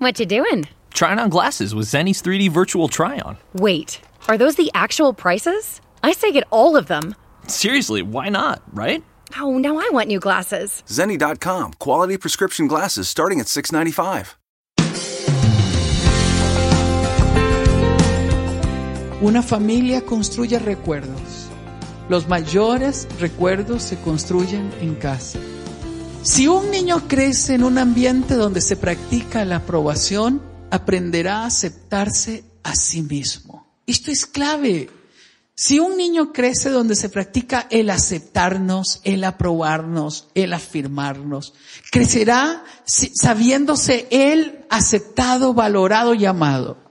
What you doing? Trying on glasses with Zenny's 3D virtual try-on. Wait, are those the actual prices? I say get all of them. Seriously, why not, right? Oh, now I want new glasses. Zenni.com, quality prescription glasses starting at 695. Una familia construye recuerdos. Los mayores recuerdos se construyen en casa. Si un niño crece en un ambiente donde se practica la aprobación, aprenderá a aceptarse a sí mismo. Esto es clave. Si un niño crece donde se practica el aceptarnos, el aprobarnos, el afirmarnos, crecerá sabiéndose él aceptado, valorado y amado.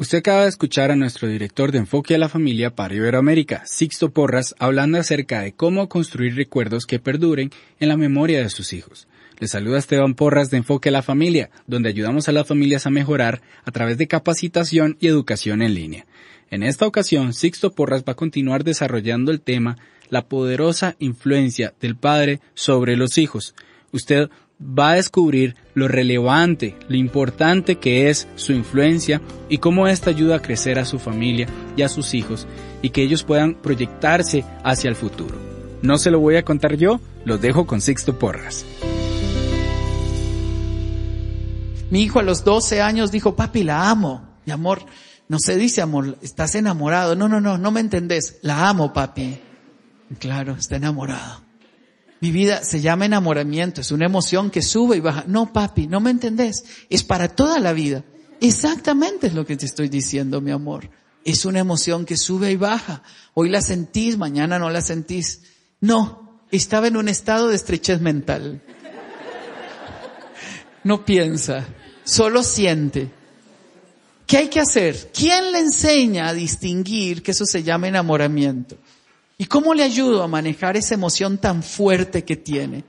Usted acaba de escuchar a nuestro director de Enfoque a la Familia para Iberoamérica, Sixto Porras, hablando acerca de cómo construir recuerdos que perduren en la memoria de sus hijos. Le saluda Esteban Porras de Enfoque a la Familia, donde ayudamos a las familias a mejorar a través de capacitación y educación en línea. En esta ocasión, Sixto Porras va a continuar desarrollando el tema la poderosa influencia del padre sobre los hijos. Usted va a descubrir lo relevante, lo importante que es su influencia y cómo esta ayuda a crecer a su familia y a sus hijos y que ellos puedan proyectarse hacia el futuro. No se lo voy a contar yo, lo dejo con Sixto Porras. Mi hijo a los 12 años dijo, papi, la amo. Mi amor, no se dice amor, estás enamorado. No, no, no, no me entendés. La amo, papi. Claro, está enamorado. Mi vida se llama enamoramiento, es una emoción que sube y baja. No, papi, no me entendés. Es para toda la vida. Exactamente es lo que te estoy diciendo, mi amor. Es una emoción que sube y baja. Hoy la sentís, mañana no la sentís. No, estaba en un estado de estrechez mental. No piensa, solo siente. ¿Qué hay que hacer? ¿Quién le enseña a distinguir que eso se llama enamoramiento? ¿Y cómo le ayudo a manejar esa emoción tan fuerte que tiene?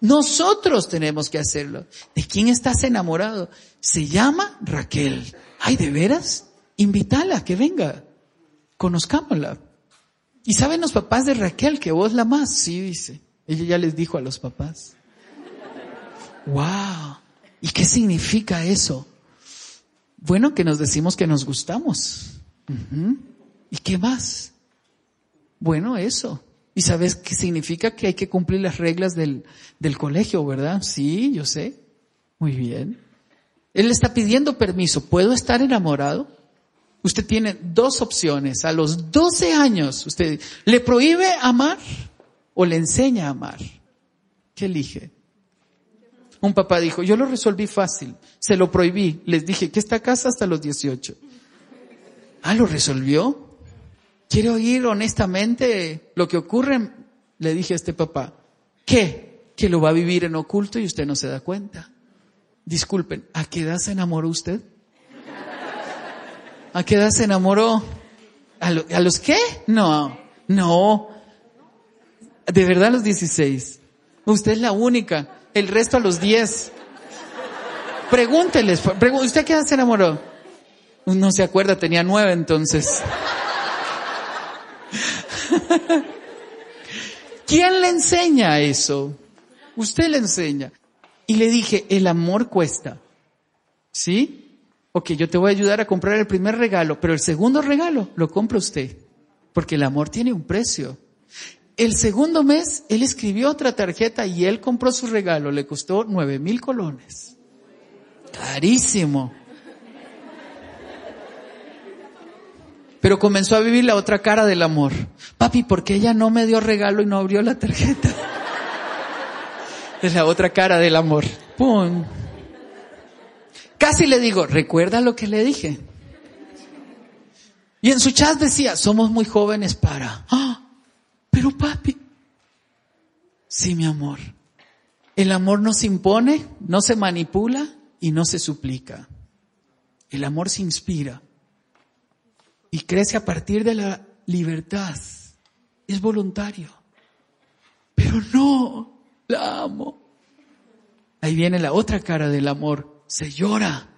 Nosotros tenemos que hacerlo. ¿De quién estás enamorado? Se llama Raquel. Ay, ¿de veras? Invítala, que venga. Conozcámosla. ¿Y saben los papás de Raquel que vos la más? Sí, dice. Ella ya les dijo a los papás. Wow. ¿Y qué significa eso? Bueno, que nos decimos que nos gustamos. ¿Y qué más? Bueno, eso. ¿Y sabes qué significa? Que hay que cumplir las reglas del, del colegio, ¿verdad? Sí, yo sé. Muy bien. Él está pidiendo permiso. ¿Puedo estar enamorado? Usted tiene dos opciones. A los 12 años, usted le prohíbe amar o le enseña a amar. ¿Qué elige? Un papá dijo, yo lo resolví fácil. Se lo prohibí. Les dije que esta casa hasta los 18. Ah, ¿lo resolvió? ¿Quiere oír honestamente lo que ocurre? Le dije a este papá, ¿qué? Que lo va a vivir en oculto y usted no se da cuenta. Disculpen, ¿a qué edad se enamoró usted? ¿A qué edad se enamoró? ¿A, los qué? No, no. De verdad los 16. Usted es la única. El resto a los 10. Pregúnteles, ¿usted a qué edad se enamoró? No se acuerda, tenía nueve entonces. ¿Quién le enseña eso? Usted le enseña. Y le dije, el amor cuesta. ¿Sí? Ok, yo te voy a ayudar a comprar el primer regalo, pero el segundo regalo lo compra usted. Porque el amor tiene un precio. El segundo mes, él escribió otra tarjeta y él compró su regalo. Le costó nueve mil colones. Carísimo. Pero comenzó a vivir la otra cara del amor. Papi, ¿por qué ella no me dio regalo y no abrió la tarjeta? Es la otra cara del amor. ¡Pum! Casi le digo, ¿recuerda lo que le dije? Y en su chat decía, somos muy jóvenes para... ¡Ah! Pero papi. Sí, mi amor. El amor no se impone, no se manipula y no se suplica. El amor se inspira y crece a partir de la libertad. Es voluntario. Pero no, la amo. Ahí viene la otra cara del amor. Se llora.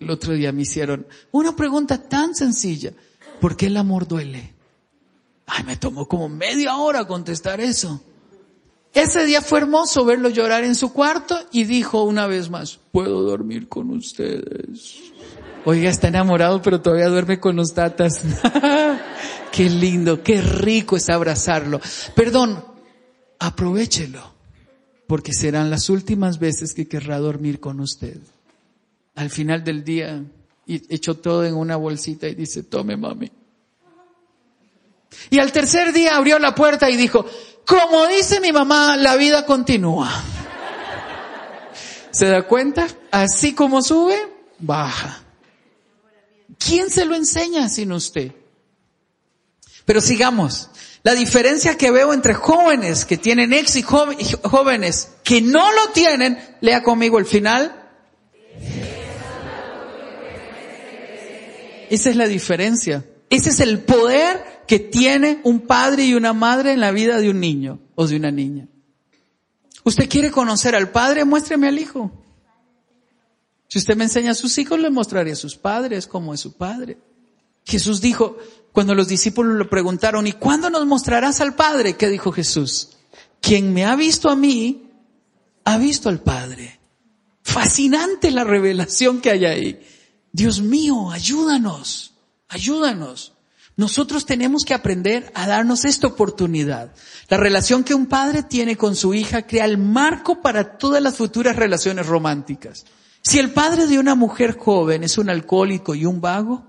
El otro día me hicieron una pregunta tan sencilla. ¿Por qué el amor duele? Ay, me tomó como media hora contestar eso. Ese día fue hermoso verlo llorar en su cuarto y dijo una vez más, puedo dormir con ustedes. Oiga, está enamorado, pero todavía duerme con los tatas. qué lindo, qué rico es abrazarlo. Perdón, aprovechelo, porque serán las últimas veces que querrá dormir con usted. Al final del día, echó todo en una bolsita y dice, tome mami. Y al tercer día abrió la puerta y dijo, como dice mi mamá, la vida continúa. ¿Se da cuenta? Así como sube, baja. ¿Quién se lo enseña sin usted? Pero sigamos. La diferencia que veo entre jóvenes que tienen éxito y jóvenes que no lo tienen, lea conmigo el final. Esa es la diferencia. Ese es el poder que tiene un padre y una madre en la vida de un niño o de una niña. ¿Usted quiere conocer al padre? Muéstreme al hijo. Si usted me enseña a sus hijos, le mostraré a sus padres cómo es su padre. Jesús dijo, cuando los discípulos le preguntaron, ¿y cuándo nos mostrarás al Padre? ¿Qué dijo Jesús? Quien me ha visto a mí, ha visto al Padre. Fascinante la revelación que hay ahí. Dios mío, ayúdanos, ayúdanos. Nosotros tenemos que aprender a darnos esta oportunidad. La relación que un padre tiene con su hija crea el marco para todas las futuras relaciones románticas. Si el padre de una mujer joven es un alcohólico y un vago,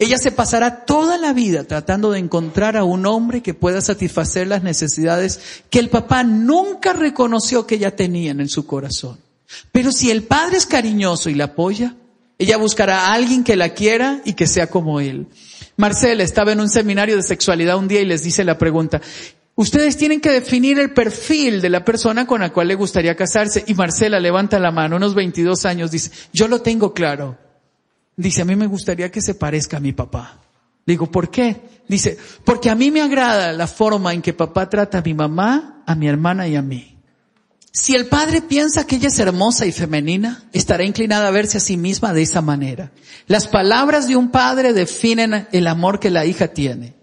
ella se pasará toda la vida tratando de encontrar a un hombre que pueda satisfacer las necesidades que el papá nunca reconoció que ella tenía en su corazón. Pero si el padre es cariñoso y la apoya, ella buscará a alguien que la quiera y que sea como él. Marcela estaba en un seminario de sexualidad un día y les dice la pregunta, ustedes tienen que definir el perfil de la persona con la cual le gustaría casarse. Y Marcela levanta la mano, unos 22 años, dice, yo lo tengo claro. Dice, a mí me gustaría que se parezca a mi papá. Digo, ¿por qué? Dice, porque a mí me agrada la forma en que papá trata a mi mamá, a mi hermana y a mí. Si el padre piensa que ella es hermosa y femenina, estará inclinada a verse a sí misma de esa manera. Las palabras de un padre definen el amor que la hija tiene.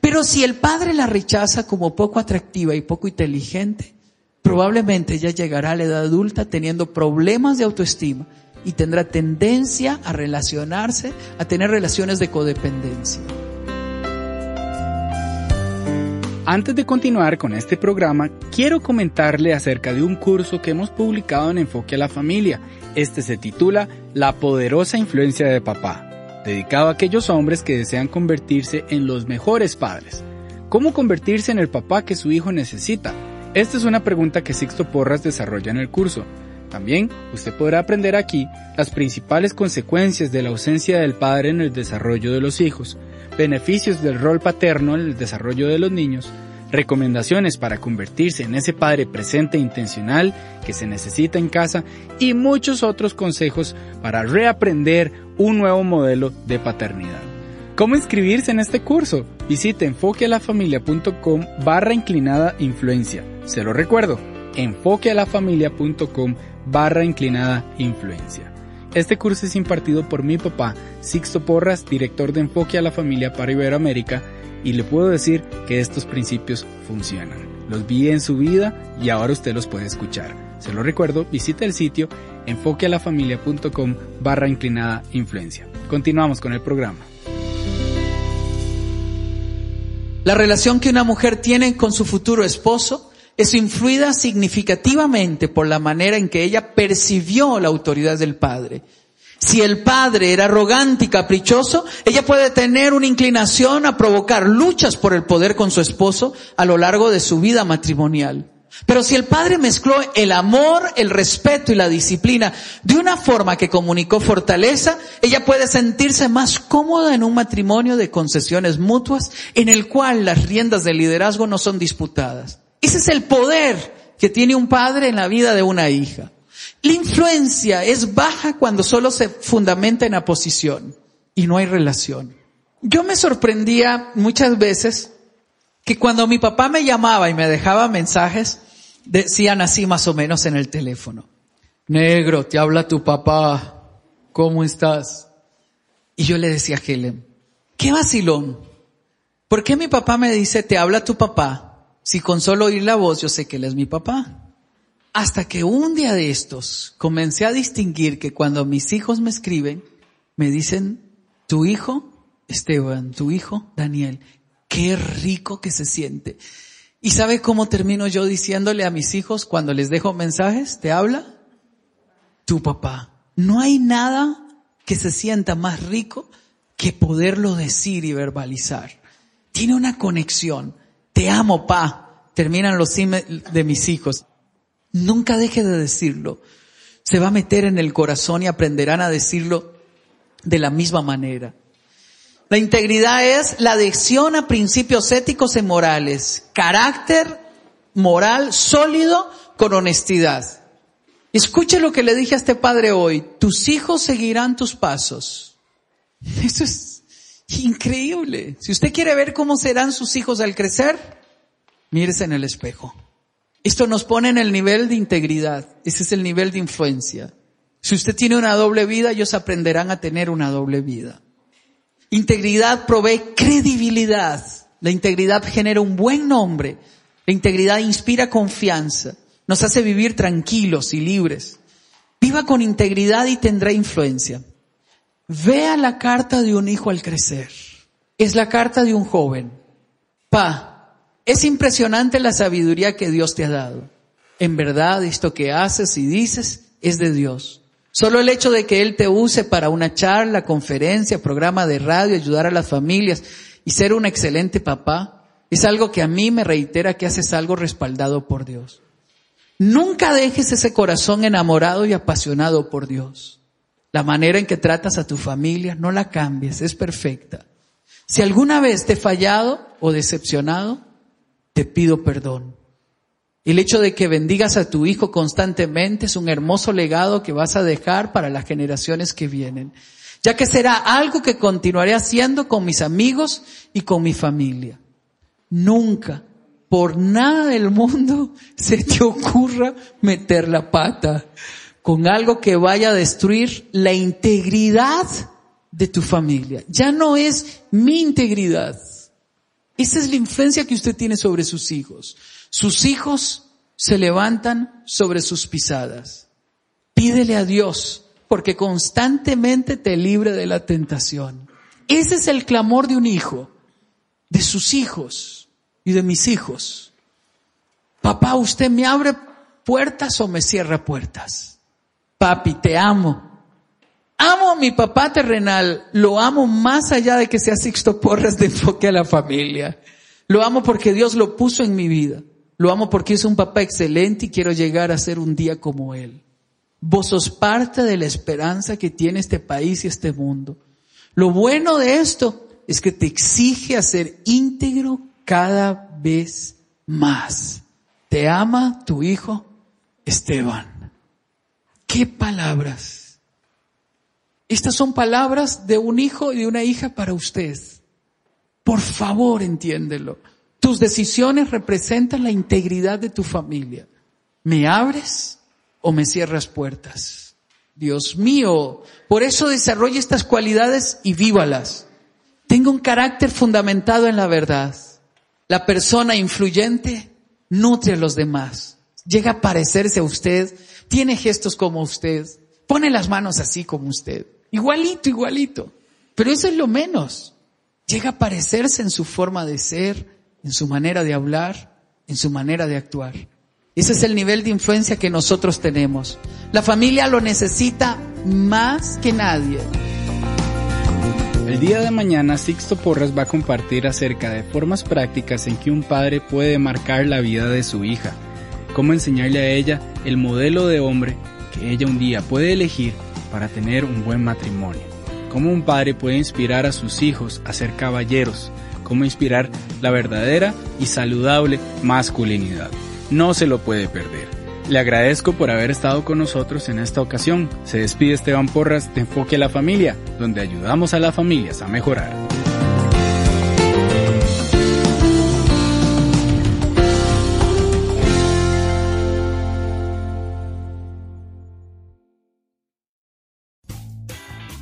Pero si el padre la rechaza como poco atractiva y poco inteligente, probablemente ella llegará a la edad adulta teniendo problemas de autoestima y tendrá tendencia a relacionarse, a tener relaciones de codependencia. Antes de continuar con este programa, quiero comentarle acerca de un curso que hemos publicado en Enfoque a la Familia. Este se titula La poderosa influencia de papá, dedicado a aquellos hombres que desean convertirse en los mejores padres. ¿Cómo convertirse en el papá que su hijo necesita? Esta es una pregunta que Sixto Porras desarrolla en el curso. También usted podrá aprender aquí las principales consecuencias de la ausencia del padre en el desarrollo de los hijos, beneficios del rol paterno en el desarrollo de los niños, recomendaciones para convertirse en ese padre presente e intencional que se necesita en casa y muchos otros consejos para reaprender un nuevo modelo de paternidad. ¿Cómo inscribirse en este curso? Visite enfoquealafamilia.com barra inclinada influencia. Se lo recuerdo, enfoquealafamilia.com barra inclinada influencia. Este curso es impartido por mi papá, Sixto Porras, director de Enfoque a la Familia para Iberoamérica, y le puedo decir que estos principios funcionan. Los vi en su vida y ahora usted los puede escuchar. Se lo recuerdo, visite el sitio enfoquealafamilia.com barra inclinada influencia. Continuamos con el programa. La relación que una mujer tiene con su futuro esposo es influida significativamente por la manera en que ella percibió la autoridad del padre. Si el padre era arrogante y caprichoso, ella puede tener una inclinación a provocar luchas por el poder con su esposo a lo largo de su vida matrimonial. Pero si el padre mezcló el amor, el respeto y la disciplina de una forma que comunicó fortaleza, ella puede sentirse más cómoda en un matrimonio de concesiones mutuas en el cual las riendas del liderazgo no son disputadas. Ese es el poder que tiene un padre en la vida de una hija. La influencia es baja cuando solo se fundamenta en la posición y no hay relación. Yo me sorprendía muchas veces que cuando mi papá me llamaba y me dejaba mensajes, decían así más o menos en el teléfono. Negro, te habla tu papá. ¿Cómo estás? Y yo le decía a Helen, qué vacilón. ¿Por qué mi papá me dice, te habla tu papá? Si con solo oír la voz yo sé que él es mi papá. Hasta que un día de estos comencé a distinguir que cuando mis hijos me escriben, me dicen, tu hijo, Esteban, tu hijo, Daniel, qué rico que se siente. ¿Y sabe cómo termino yo diciéndole a mis hijos cuando les dejo mensajes? ¿Te habla? Tu papá. No hay nada que se sienta más rico que poderlo decir y verbalizar. Tiene una conexión. Te amo, pa. Terminan los de mis hijos. Nunca deje de decirlo. Se va a meter en el corazón y aprenderán a decirlo de la misma manera. La integridad es la adhesión a principios éticos y morales, carácter moral sólido con honestidad. Escuche lo que le dije a este padre hoy, tus hijos seguirán tus pasos. Eso es increíble. Si usted quiere ver cómo serán sus hijos al crecer, mírese en el espejo. Esto nos pone en el nivel de integridad. Ese es el nivel de influencia. Si usted tiene una doble vida, ellos aprenderán a tener una doble vida. Integridad provee credibilidad. La integridad genera un buen nombre. La integridad inspira confianza. Nos hace vivir tranquilos y libres. Viva con integridad y tendrá influencia. Vea la carta de un hijo al crecer. Es la carta de un joven. Pa, es impresionante la sabiduría que Dios te ha dado. En verdad, esto que haces y dices es de Dios. Solo el hecho de que Él te use para una charla, conferencia, programa de radio, ayudar a las familias y ser un excelente papá, es algo que a mí me reitera que haces algo respaldado por Dios. Nunca dejes ese corazón enamorado y apasionado por Dios. La manera en que tratas a tu familia, no la cambies, es perfecta. Si alguna vez te he fallado o decepcionado, te pido perdón. El hecho de que bendigas a tu hijo constantemente es un hermoso legado que vas a dejar para las generaciones que vienen, ya que será algo que continuaré haciendo con mis amigos y con mi familia. Nunca, por nada del mundo, se te ocurra meter la pata con algo que vaya a destruir la integridad de tu familia. Ya no es mi integridad esa es la influencia que usted tiene sobre sus hijos. Sus hijos se levantan sobre sus pisadas. Pídele a Dios porque constantemente te libre de la tentación. Ese es el clamor de un hijo, de sus hijos y de mis hijos. Papá, ¿usted me abre puertas o me cierra puertas? Papi, te amo. Amo a mi papá terrenal, lo amo más allá de que sea Sixto Porras de enfoque a la familia. Lo amo porque Dios lo puso en mi vida. Lo amo porque es un papá excelente y quiero llegar a ser un día como él. Vos sos parte de la esperanza que tiene este país y este mundo. Lo bueno de esto es que te exige a ser íntegro cada vez más. Te ama tu hijo Esteban. ¿Qué palabras? Estas son palabras de un hijo y de una hija para usted. Por favor, entiéndelo. Tus decisiones representan la integridad de tu familia. ¿Me abres o me cierras puertas? Dios mío, por eso desarrolla estas cualidades y vívalas. Tenga un carácter fundamentado en la verdad. La persona influyente nutre a los demás. Llega a parecerse a usted, tiene gestos como usted, pone las manos así como usted. Igualito, igualito. Pero eso es lo menos. Llega a parecerse en su forma de ser, en su manera de hablar, en su manera de actuar. Ese es el nivel de influencia que nosotros tenemos. La familia lo necesita más que nadie. El día de mañana Sixto Porras va a compartir acerca de formas prácticas en que un padre puede marcar la vida de su hija, cómo enseñarle a ella el modelo de hombre que ella un día puede elegir para tener un buen matrimonio. Cómo un padre puede inspirar a sus hijos a ser caballeros. Cómo inspirar la verdadera y saludable masculinidad. no se lo puede perder. Le agradezco por haber estado con nosotros en esta ocasión. Se despide Esteban Porras de Enfoque a la Familia, donde ayudamos a las familias a mejorar.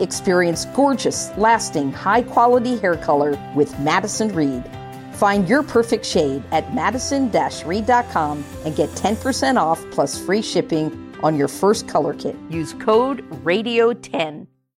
Experience gorgeous, lasting, high quality hair color with Madison Reed. Find your perfect shade at madison reed.com and get 10% off plus free shipping on your first color kit. Use code RADIO10.